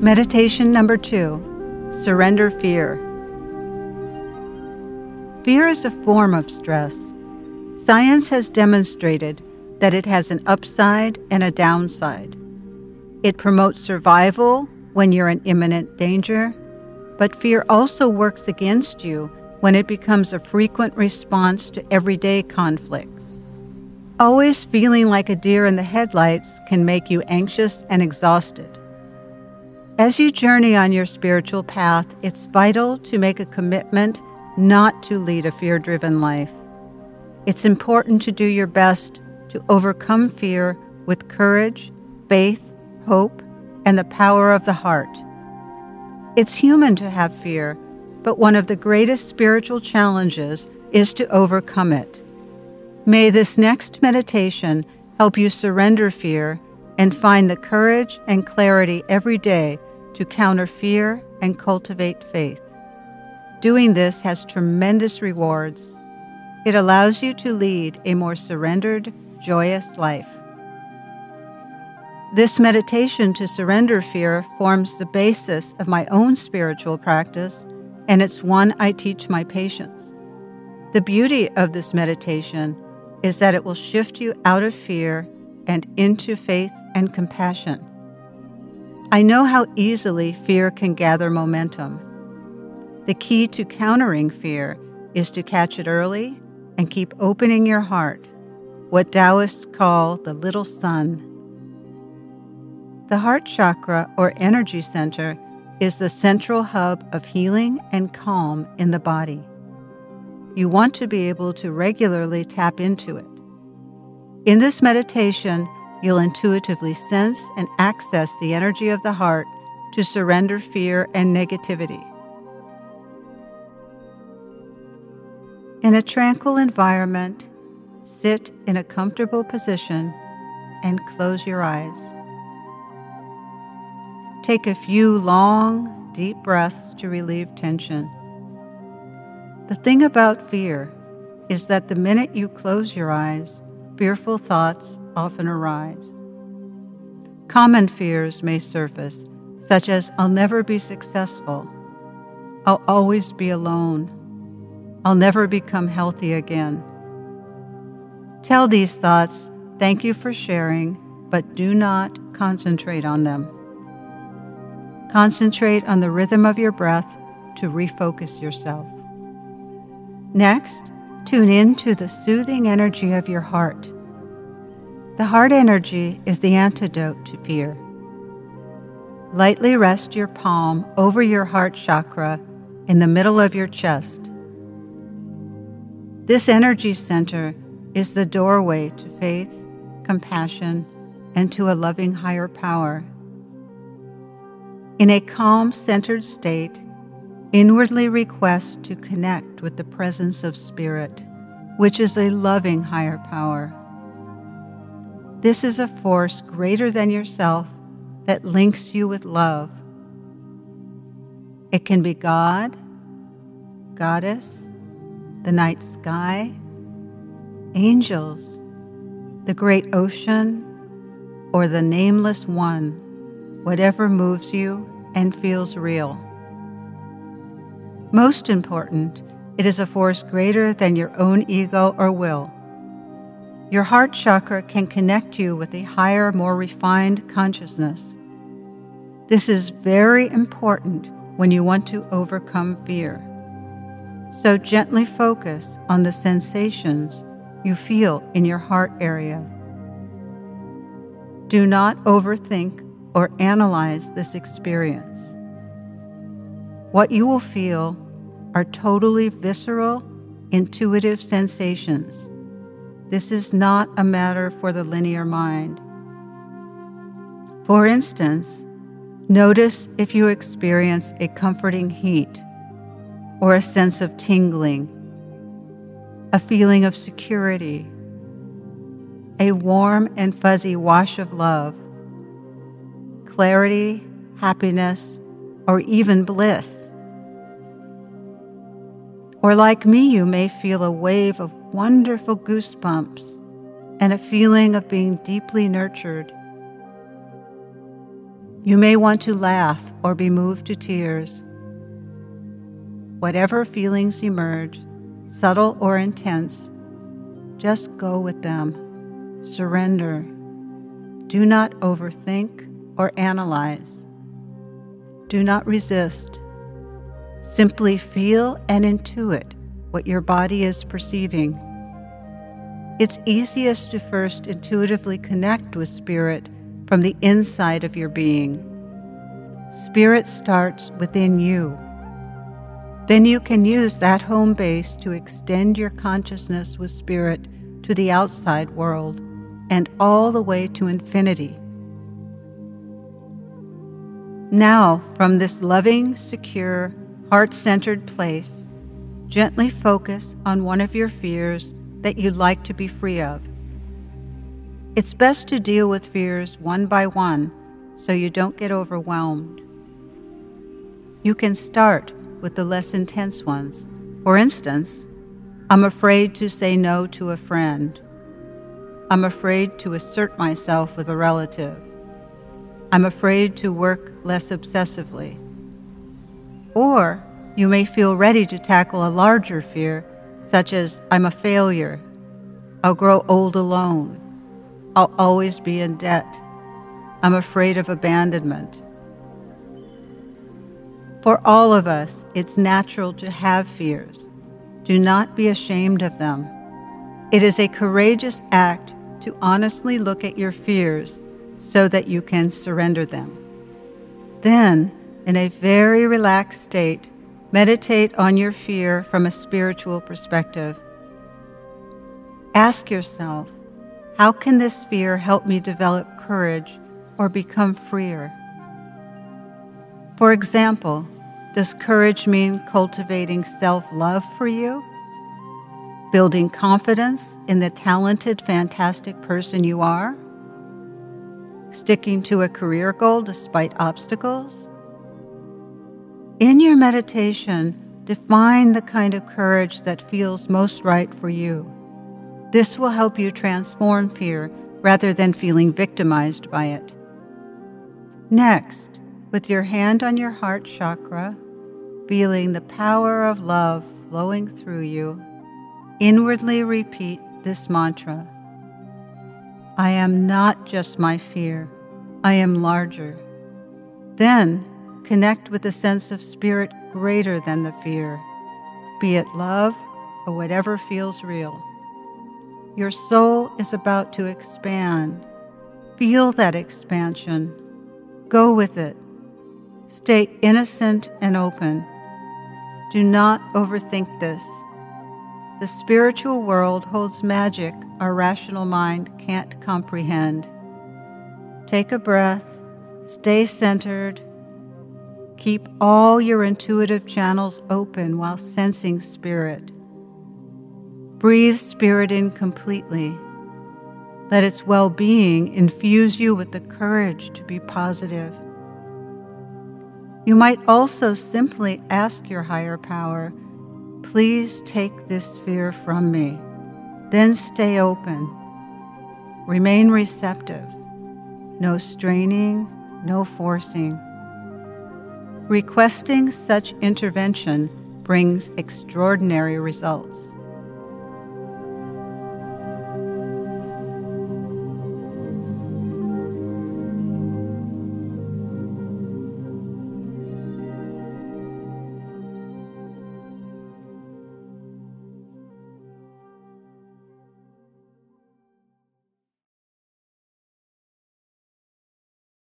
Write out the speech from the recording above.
Meditation number two Surrender Fear. Fear is a form of stress. Science has demonstrated that it has an upside and a downside. It promotes survival when you're in imminent danger, but fear also works against you when it becomes a frequent response to everyday conflicts. Always feeling like a deer in the headlights can make you anxious and exhausted. As you journey on your spiritual path, it's vital to make a commitment not to lead a fear driven life. It's important to do your best to overcome fear with courage, faith, hope, and the power of the heart. It's human to have fear, but one of the greatest spiritual challenges is to overcome it. May this next meditation help you surrender fear and find the courage and clarity every day to counter fear and cultivate faith. Doing this has tremendous rewards. It allows you to lead a more surrendered, joyous life. This meditation to surrender fear forms the basis of my own spiritual practice, and it's one I teach my patients. The beauty of this meditation is that it will shift you out of fear and into faith and compassion. I know how easily fear can gather momentum. The key to countering fear is to catch it early and keep opening your heart, what Taoists call the little sun. The heart chakra or energy center is the central hub of healing and calm in the body. You want to be able to regularly tap into it. In this meditation, you'll intuitively sense and access the energy of the heart to surrender fear and negativity. In a tranquil environment, sit in a comfortable position and close your eyes. Take a few long, deep breaths to relieve tension. The thing about fear is that the minute you close your eyes, fearful thoughts often arise. Common fears may surface, such as I'll never be successful, I'll always be alone, I'll never become healthy again. Tell these thoughts, thank you for sharing, but do not concentrate on them. Concentrate on the rhythm of your breath to refocus yourself. Next, tune in to the soothing energy of your heart. The heart energy is the antidote to fear. Lightly rest your palm over your heart chakra in the middle of your chest. This energy center is the doorway to faith, compassion, and to a loving higher power. In a calm, centered state, inwardly request to connect with the presence of Spirit, which is a loving higher power. This is a force greater than yourself that links you with love. It can be God, Goddess, the night sky, angels, the great ocean, or the nameless one, whatever moves you and feels real. Most important, it is a force greater than your own ego or will. Your heart chakra can connect you with a higher, more refined consciousness. This is very important when you want to overcome fear. So gently focus on the sensations you feel in your heart area. Do not overthink or analyze this experience. What you will feel are totally visceral, intuitive sensations this is not a matter for the linear mind. For instance, notice if you experience a comforting heat or a sense of tingling, a feeling of security, a warm and fuzzy wash of love, clarity, happiness, or even bliss. Or, like me, you may feel a wave of wonderful goosebumps and a feeling of being deeply nurtured. You may want to laugh or be moved to tears. Whatever feelings emerge, subtle or intense, just go with them. Surrender. Do not overthink or analyze. Do not resist. Simply feel and intuit what your body is perceiving. It's easiest to first intuitively connect with spirit from the inside of your being. Spirit starts within you. Then you can use that home base to extend your consciousness with spirit to the outside world and all the way to infinity. Now, from this loving, secure, heart centered place, gently focus on one of your fears that you'd like to be free of. It's best to deal with fears one by one so you don't get overwhelmed. You can start with the less intense ones. For instance, I'm afraid to say no to a friend. I'm afraid to assert myself with a relative. I'm afraid to work less obsessively. Or you may feel ready to tackle a larger fear, such as I'm a failure, I'll grow old alone, I'll always be in debt, I'm afraid of abandonment. For all of us, it's natural to have fears. Do not be ashamed of them. It is a courageous act to honestly look at your fears so that you can surrender them. Then, in a very relaxed state, meditate on your fear from a spiritual perspective. Ask yourself, how can this fear help me develop courage or become freer? For example, does courage mean cultivating self love for you? Building confidence in the talented, fantastic person you are? Sticking to a career goal despite obstacles? In your meditation, define the kind of courage that feels most right for you. This will help you transform fear rather than feeling victimized by it. Next, with your hand on your heart chakra, feeling the power of love flowing through you, inwardly repeat this mantra I am not just my fear, I am larger. Then connect with a sense of spirit greater than the fear, be it love or whatever feels real. Your soul is about to expand. Feel that expansion. Go with it. Stay innocent and open. Do not overthink this. The spiritual world holds magic our rational mind can't comprehend. Take a breath, stay centered, keep all your intuitive channels open while sensing spirit. Breathe spirit in completely. Let its well being infuse you with the courage to be positive. You might also simply ask your higher power Please take this fear from me. Then stay open. Remain receptive. No straining, no forcing. Requesting such intervention brings extraordinary results.